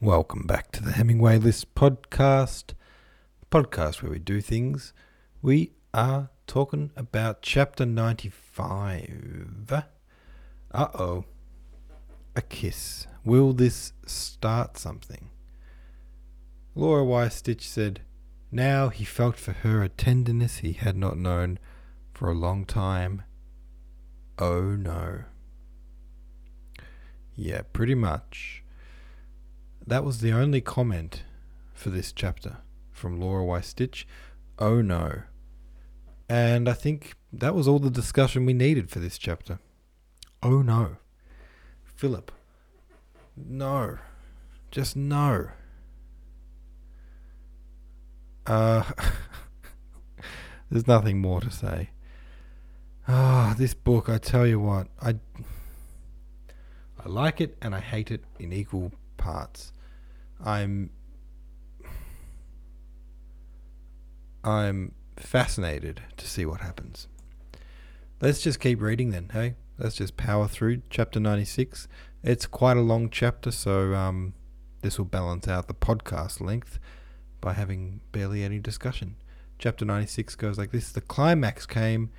Welcome back to the Hemingway List podcast, podcast where we do things. We are talking about chapter 95. Uh oh. A kiss. Will this start something? Laura Y. Stitch said, Now he felt for her a tenderness he had not known for a long time. Oh no. Yeah, pretty much. That was the only comment for this chapter from Laura Y. Stitch. Oh no. And I think that was all the discussion we needed for this chapter. Oh no. Philip. No. Just no. Uh, there's nothing more to say. Ah, this book, I tell you what, I I like it and I hate it in equal parts. I'm I'm fascinated to see what happens. Let's just keep reading then, hey? Let's just power through chapter 96. It's quite a long chapter, so um, this will balance out the podcast length by having barely any discussion. Chapter 96 goes like this The climax came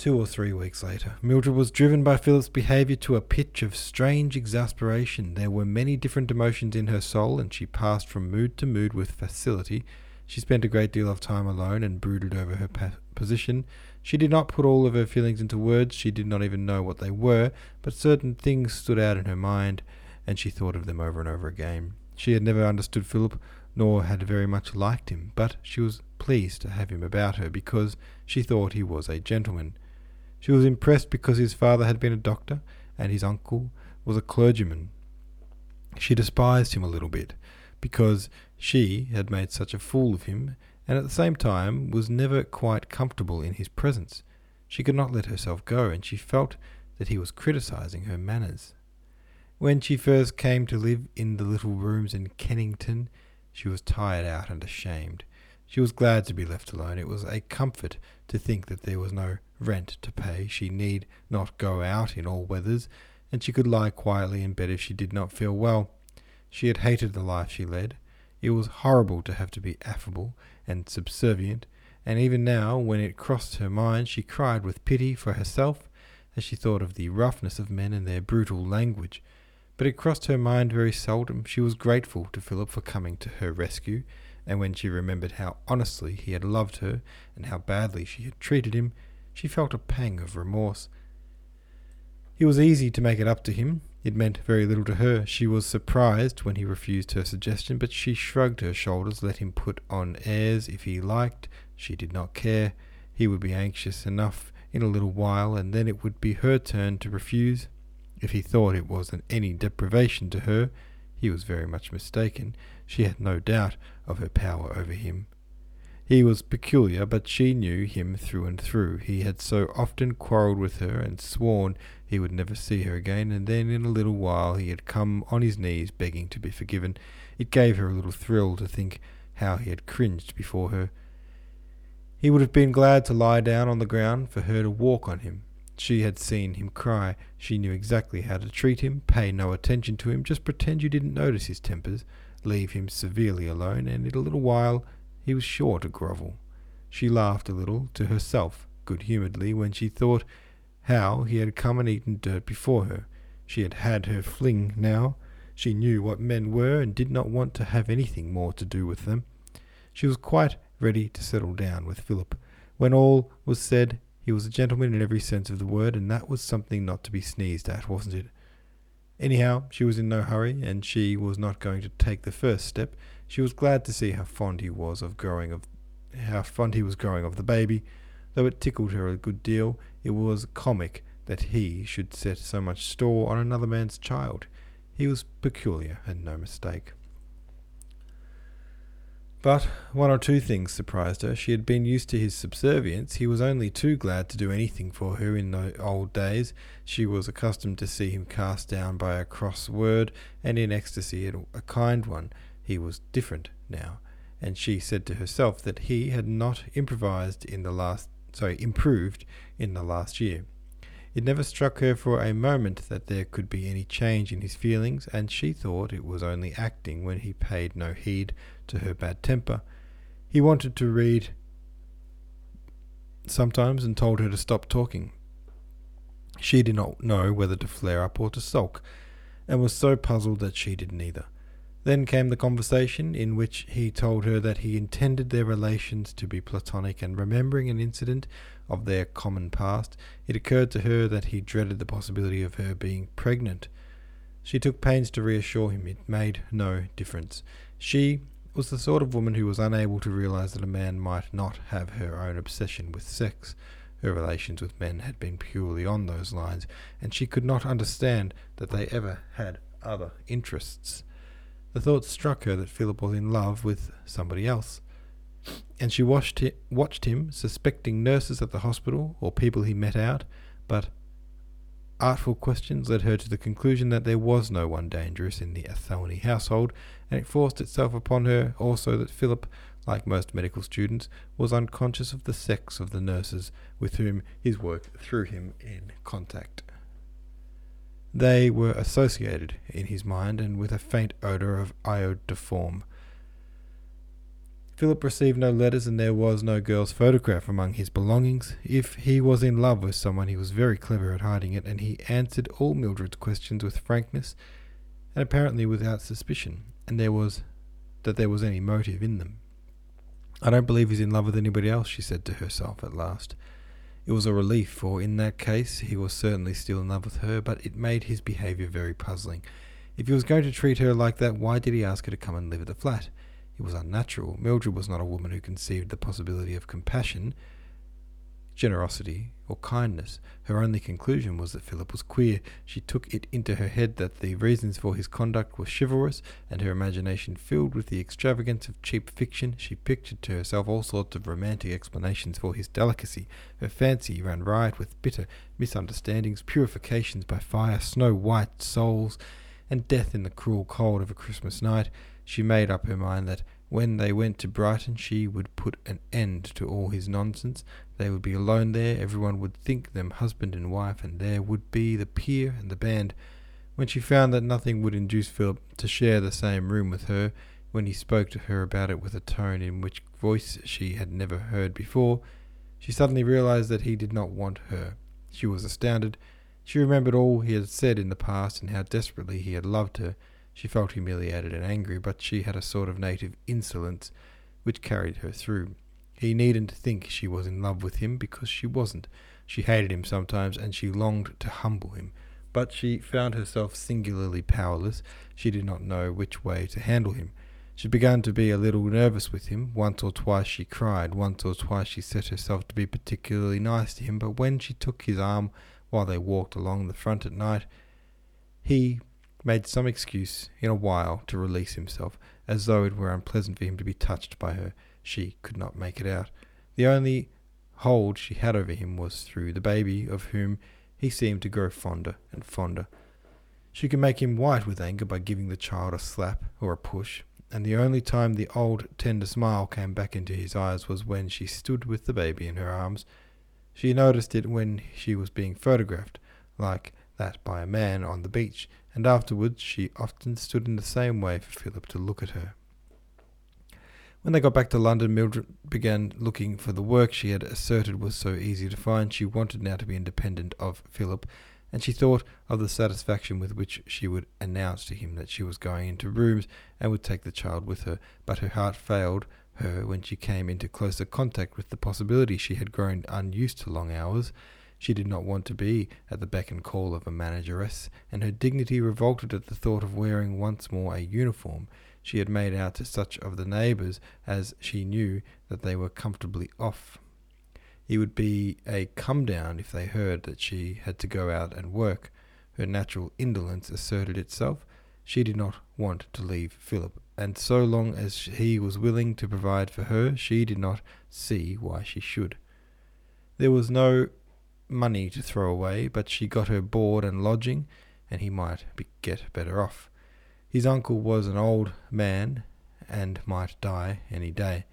two or three weeks later. Mildred was driven by Philip's behaviour to a pitch of strange exasperation. There were many different emotions in her soul, and she passed from mood to mood with facility. She spent a great deal of time alone and brooded over her pa- position. She did not put all of her feelings into words, she did not even know what they were, but certain things stood out in her mind, and she thought of them over and over again. She had never understood Philip, nor had very much liked him, but she was pleased to have him about her because she thought he was a gentleman. She was impressed because his father had been a doctor and his uncle was a clergyman. She despised him a little bit because she had made such a fool of him and at the same time was never quite comfortable in his presence. She could not let herself go, and she felt that he was criticizing her manners. When she first came to live in the little rooms in Kennington, she was tired out and ashamed. She was glad to be left alone. It was a comfort to think that there was no rent to pay. She need not go out in all weathers, and she could lie quietly in bed if she did not feel well. She had hated the life she led. It was horrible to have to be affable and subservient, and even now, when it crossed her mind, she cried with pity for herself as she thought of the roughness of men and their brutal language. But it crossed her mind very seldom. She was grateful to Philip for coming to her rescue, and when she remembered how honestly he had loved her and how badly she had treated him, she felt a pang of remorse. It was easy to make it up to him. It meant very little to her. She was surprised when he refused her suggestion, but she shrugged her shoulders, let him put on airs if he liked. She did not care. He would be anxious enough in a little while, and then it would be her turn to refuse. If he thought it was an any deprivation to her, he was very much mistaken. She had no doubt of her power over him. He was peculiar, but she knew him through and through. He had so often quarrelled with her and sworn he would never see her again, and then in a little while he had come on his knees begging to be forgiven. It gave her a little thrill to think how he had cringed before her. He would have been glad to lie down on the ground for her to walk on him. She had seen him cry. She knew exactly how to treat him. Pay no attention to him. Just pretend you didn't notice his tempers. Leave him severely alone, and in a little while he was sure to grovel. She laughed a little to herself good humouredly when she thought how he had come and eaten dirt before her. She had had her fling now. She knew what men were and did not want to have anything more to do with them. She was quite ready to settle down with Philip. When all was said, he was a gentleman in every sense of the word, and that was something not to be sneezed at, wasn't it? Anyhow, she was in no hurry, and she was not going to take the first step. She was glad to see how fond he was of growing of how fond he was growing of the baby. Though it tickled her a good deal, it was comic that he should set so much store on another man's child. He was peculiar and no mistake. But one or two things surprised her. She had been used to his subservience. He was only too glad to do anything for her in the old days. She was accustomed to see him cast down by a cross word, and in ecstasy at a kind one. He was different now, and she said to herself that he had not improvised in the last sorry, improved in the last year. It never struck her for a moment that there could be any change in his feelings, and she thought it was only acting when he paid no heed to her bad temper. He wanted to read sometimes and told her to stop talking. She did not know whether to flare up or to sulk, and was so puzzled that she did neither. Then came the conversation in which he told her that he intended their relations to be platonic, and remembering an incident of their common past, it occurred to her that he dreaded the possibility of her being pregnant. She took pains to reassure him it made no difference. She was the sort of woman who was unable to realize that a man might not have her own obsession with sex. Her relations with men had been purely on those lines, and she could not understand that they ever had other interests. The thought struck her that Philip was in love with somebody else and she watched him, watched him, suspecting nurses at the hospital or people he met out, but artful questions led her to the conclusion that there was no one dangerous in the Athelney household, and it forced itself upon her also that Philip, like most medical students, was unconscious of the sex of the nurses with whom his work threw him in contact. They were associated in his mind, and with a faint odour of iodoform, Philip received no letters and there was no girl's photograph among his belongings. If he was in love with someone, he was very clever at hiding it, and he answered all Mildred's questions with frankness and apparently without suspicion, and there was that there was any motive in them. I don't believe he's in love with anybody else, she said to herself at last. It was a relief, for in that case he was certainly still in love with her, but it made his behaviour very puzzling. If he was going to treat her like that, why did he ask her to come and live at the flat? It was unnatural. Mildred was not a woman who conceived the possibility of compassion, generosity, or kindness. Her only conclusion was that Philip was queer. She took it into her head that the reasons for his conduct were chivalrous, and her imagination filled with the extravagance of cheap fiction. She pictured to herself all sorts of romantic explanations for his delicacy. Her fancy ran riot with bitter misunderstandings, purifications by fire, snow white souls, and death in the cruel cold of a Christmas night. She made up her mind that when they went to Brighton she would put an end to all his nonsense. They would be alone there, everyone would think them husband and wife, and there would be the pier and the band. When she found that nothing would induce Philip to share the same room with her, when he spoke to her about it with a tone in which voice she had never heard before, she suddenly realized that he did not want her. She was astounded. She remembered all he had said in the past and how desperately he had loved her. She felt humiliated and angry, but she had a sort of native insolence which carried her through. He needn't think she was in love with him because she wasn't. She hated him sometimes and she longed to humble him, but she found herself singularly powerless. She did not know which way to handle him. She began to be a little nervous with him. Once or twice she cried. Once or twice she set herself to be particularly nice to him. But when she took his arm while they walked along the front at night, he made some excuse in a while to release himself, as though it were unpleasant for him to be touched by her. She could not make it out. The only hold she had over him was through the baby, of whom he seemed to grow fonder and fonder. She could make him white with anger by giving the child a slap or a push, and the only time the old tender smile came back into his eyes was when she stood with the baby in her arms. She noticed it when she was being photographed, like that by a man on the beach, and afterwards she often stood in the same way for Philip to look at her. When they got back to London, Mildred began looking for the work she had asserted was so easy to find. She wanted now to be independent of Philip, and she thought of the satisfaction with which she would announce to him that she was going into rooms and would take the child with her. But her heart failed her when she came into closer contact with the possibility she had grown unused to long hours. She did not want to be at the beck and call of a manageress, and her dignity revolted at the thought of wearing once more a uniform she had made out to such of the neighbours as she knew that they were comfortably off. It would be a come down if they heard that she had to go out and work. Her natural indolence asserted itself. She did not want to leave Philip, and so long as he was willing to provide for her, she did not see why she should. There was no money to throw away, but she got her board and lodging, and he might be, get better off. His uncle was an old man and might die any day.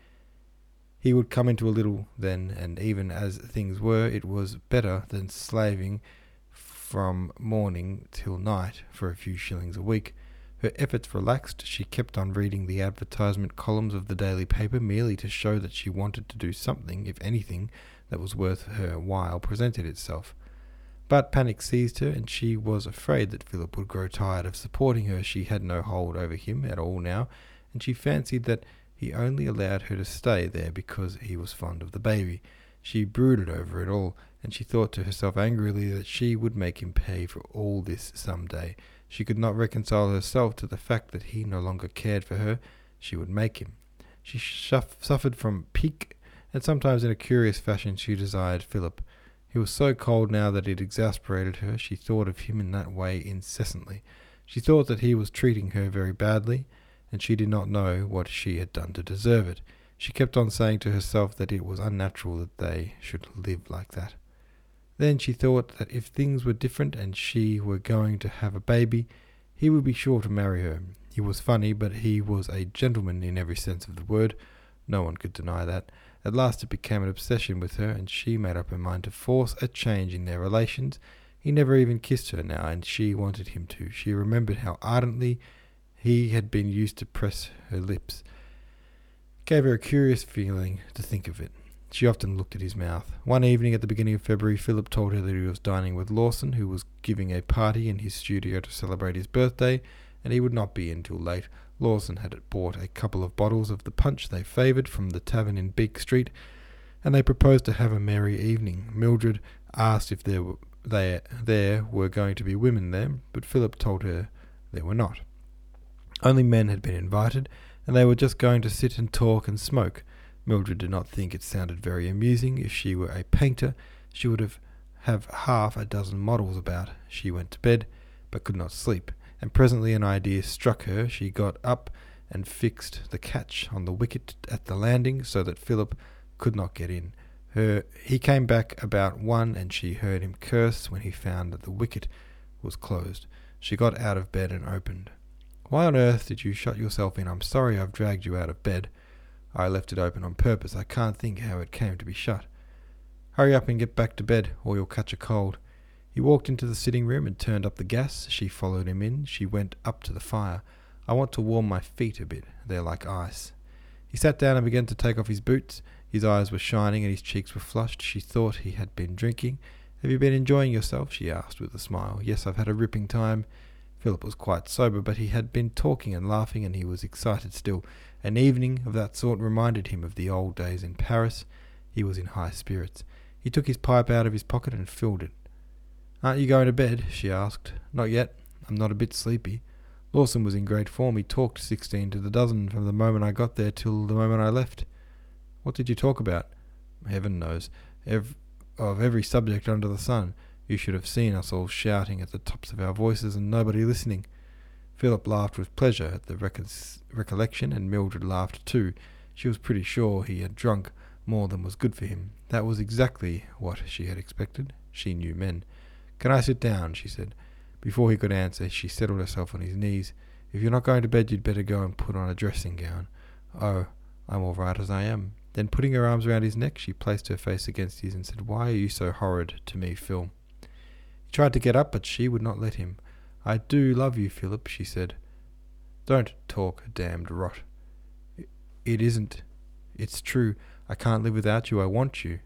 He would come into a little then, and even as things were, it was better than slaving from morning till night for a few shillings a week. Her efforts relaxed, she kept on reading the advertisement columns of the daily paper merely to show that she wanted to do something, if anything, that was worth her while presented itself. But panic seized her, and she was afraid that Philip would grow tired of supporting her. She had no hold over him at all now, and she fancied that he only allowed her to stay there because he was fond of the baby. She brooded over it all, and she thought to herself angrily that she would make him pay for all this some day. She could not reconcile herself to the fact that he no longer cared for her. She would make him. She shuff- suffered from pique, and sometimes in a curious fashion she desired Philip. He was so cold now that it exasperated her. She thought of him in that way incessantly. She thought that he was treating her very badly, and she did not know what she had done to deserve it. She kept on saying to herself that it was unnatural that they should live like that. Then she thought that if things were different and she were going to have a baby, he would be sure to marry her. He was funny, but he was a gentleman in every sense of the word. No one could deny that. At last it became an obsession with her, and she made up her mind to force a change in their relations. He never even kissed her now, and she wanted him to. She remembered how ardently he had been used to press her lips. It gave her a curious feeling to think of it. She often looked at his mouth. One evening at the beginning of February, Philip told her that he was dining with Lawson, who was giving a party in his studio to celebrate his birthday, and he would not be in till late. Lawson had bought a couple of bottles of the punch they favoured from the tavern in Beak Street, and they proposed to have a merry evening. Mildred asked if there were, they, there were going to be women there, but Philip told her there were not. Only men had been invited, and they were just going to sit and talk and smoke. Mildred did not think it sounded very amusing. If she were a painter, she would have have half a dozen models about. She went to bed, but could not sleep, and presently an idea struck her. She got up and fixed the catch on the wicket at the landing so that Philip could not get in. Her he came back about one, and she heard him curse when he found that the wicket was closed. She got out of bed and opened. Why on earth did you shut yourself in? I'm sorry I've dragged you out of bed. I left it open on purpose. I can't think how it came to be shut. Hurry up and get back to bed, or you'll catch a cold. He walked into the sitting room and turned up the gas. She followed him in. She went up to the fire. I want to warm my feet a bit. They're like ice. He sat down and began to take off his boots. His eyes were shining and his cheeks were flushed. She thought he had been drinking. Have you been enjoying yourself? she asked with a smile. Yes, I've had a ripping time. Philip was quite sober, but he had been talking and laughing, and he was excited still. An evening of that sort reminded him of the old days in Paris. He was in high spirits. He took his pipe out of his pocket and filled it. Aren't you going to bed? she asked. Not yet. I'm not a bit sleepy. Lawson was in great form. He talked sixteen to the dozen from the moment I got there till the moment I left. What did you talk about? Heaven knows. Of every subject under the sun. You should have seen us all shouting at the tops of our voices and nobody listening. Philip laughed with pleasure at the recollection, and Mildred laughed too. She was pretty sure he had drunk more than was good for him. That was exactly what she had expected. She knew men. Can I sit down? she said. Before he could answer, she settled herself on his knees. If you're not going to bed, you'd better go and put on a dressing gown. Oh, I'm all right as I am. Then, putting her arms round his neck, she placed her face against his and said, Why are you so horrid to me, Phil? He tried to get up, but she would not let him. I do love you, Philip, she said. Don't talk damned rot. It isn't. It's true. I can't live without you. I want you.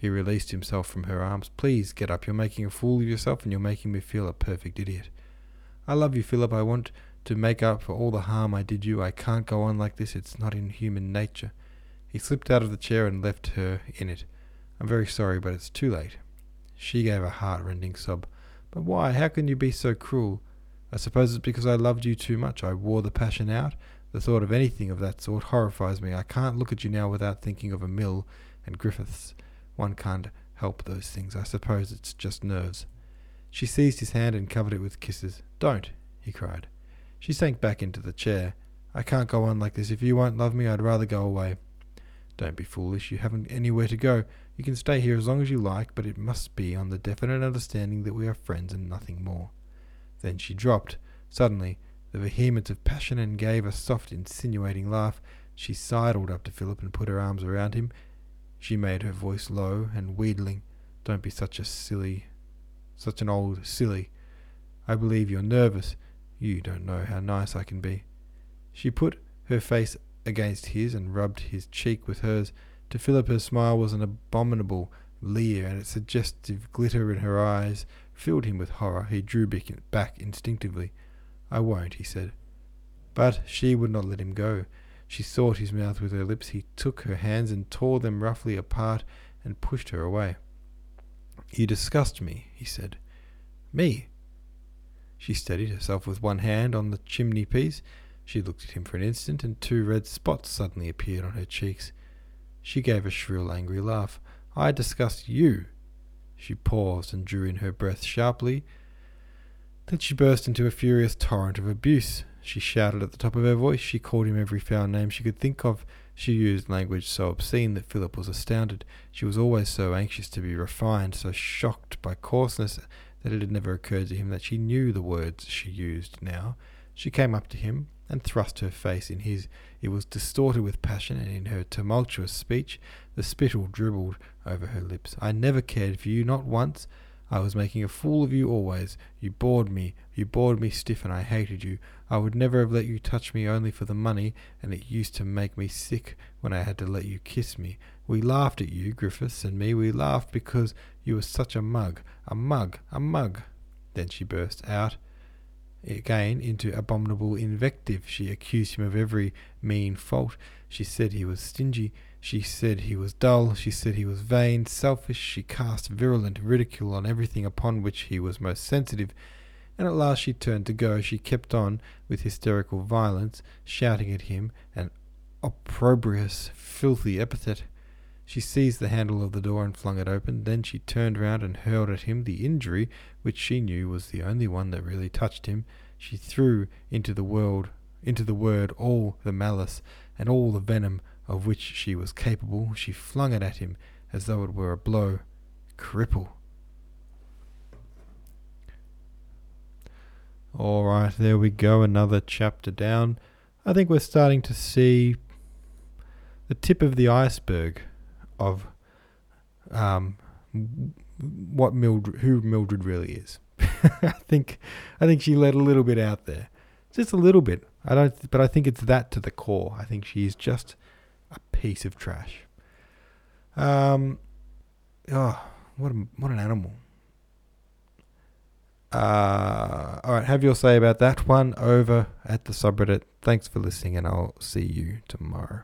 He released himself from her arms. Please get up. You're making a fool of yourself and you're making me feel a perfect idiot. I love you, Philip. I want to make up for all the harm I did you. I can't go on like this. It's not in human nature. He slipped out of the chair and left her in it. I'm very sorry, but it's too late. She gave a heart-rending sob. But why? How can you be so cruel? I suppose it's because I loved you too much. I wore the passion out. The thought of anything of that sort horrifies me. I can't look at you now without thinking of Emil and Griffiths. One can't help those things. I suppose it's just nerves. She seized his hand and covered it with kisses. Don't, he cried. She sank back into the chair. I can't go on like this. If you won't love me, I'd rather go away. Don't be foolish. You haven't anywhere to go. You can stay here as long as you like, but it must be on the definite understanding that we are friends and nothing more. Then she dropped, suddenly, the vehemence of passion and gave a soft, insinuating laugh. She sidled up to Philip and put her arms around him. She made her voice low and wheedling. Don't be such a silly, Such an old silly. I believe you're nervous. You don't know how nice I can be. She put her face against his and rubbed his cheek with hers. To Philip, her smile was an abominable leer, and its suggestive glitter in her eyes filled him with horror. He drew back instinctively. I won't, he said. But she would not let him go. She sought his mouth with her lips. He took her hands and tore them roughly apart and pushed her away. You disgust me, he said. Me? She steadied herself with one hand on the chimney piece. She looked at him for an instant, and two red spots suddenly appeared on her cheeks. She gave a shrill, angry laugh. I disgust you. She paused and drew in her breath sharply. Then she burst into a furious torrent of abuse. She shouted at the top of her voice. She called him every foul name she could think of. She used language so obscene that Philip was astounded. She was always so anxious to be refined, so shocked by coarseness that it had never occurred to him that she knew the words she used now. She came up to him and thrust her face in his. It was distorted with passion, and in her tumultuous speech the spittle dribbled over her lips. I never cared for you, not once. I was making a fool of you always. You bored me. You bored me stiff, and I hated you. I would never have let you touch me only for the money, and it used to make me sick when I had to let you kiss me. We laughed at you, Griffiths and me. We laughed because you were such a mug. A mug. A mug. Then she burst out again into abominable invective. She accused him of every mean fault. She said he was stingy. She said he was dull. She said he was vain, selfish. She cast virulent ridicule on everything upon which he was most sensitive and at last she turned to go. She kept on with hysterical violence, shouting at him an opprobrious, filthy epithet. She seized the handle of the door and flung it open. Then she turned round and hurled at him the injury which she knew was the only one that really touched him. She threw into the world into the word all the malice and all the venom of which she was capable. She flung it at him as though it were a blow. Cripple. All right, there we go, another chapter down. I think we're starting to see the tip of the iceberg of um, what Mildred, who Mildred really is. I think, I think she let a little bit out there, just a little bit. I don't, but I think it's that to the core. I think she is just a piece of trash. Um, oh, what a, what an animal. Uh, all right, have your say about that one over at the subreddit. Thanks for listening, and I'll see you tomorrow.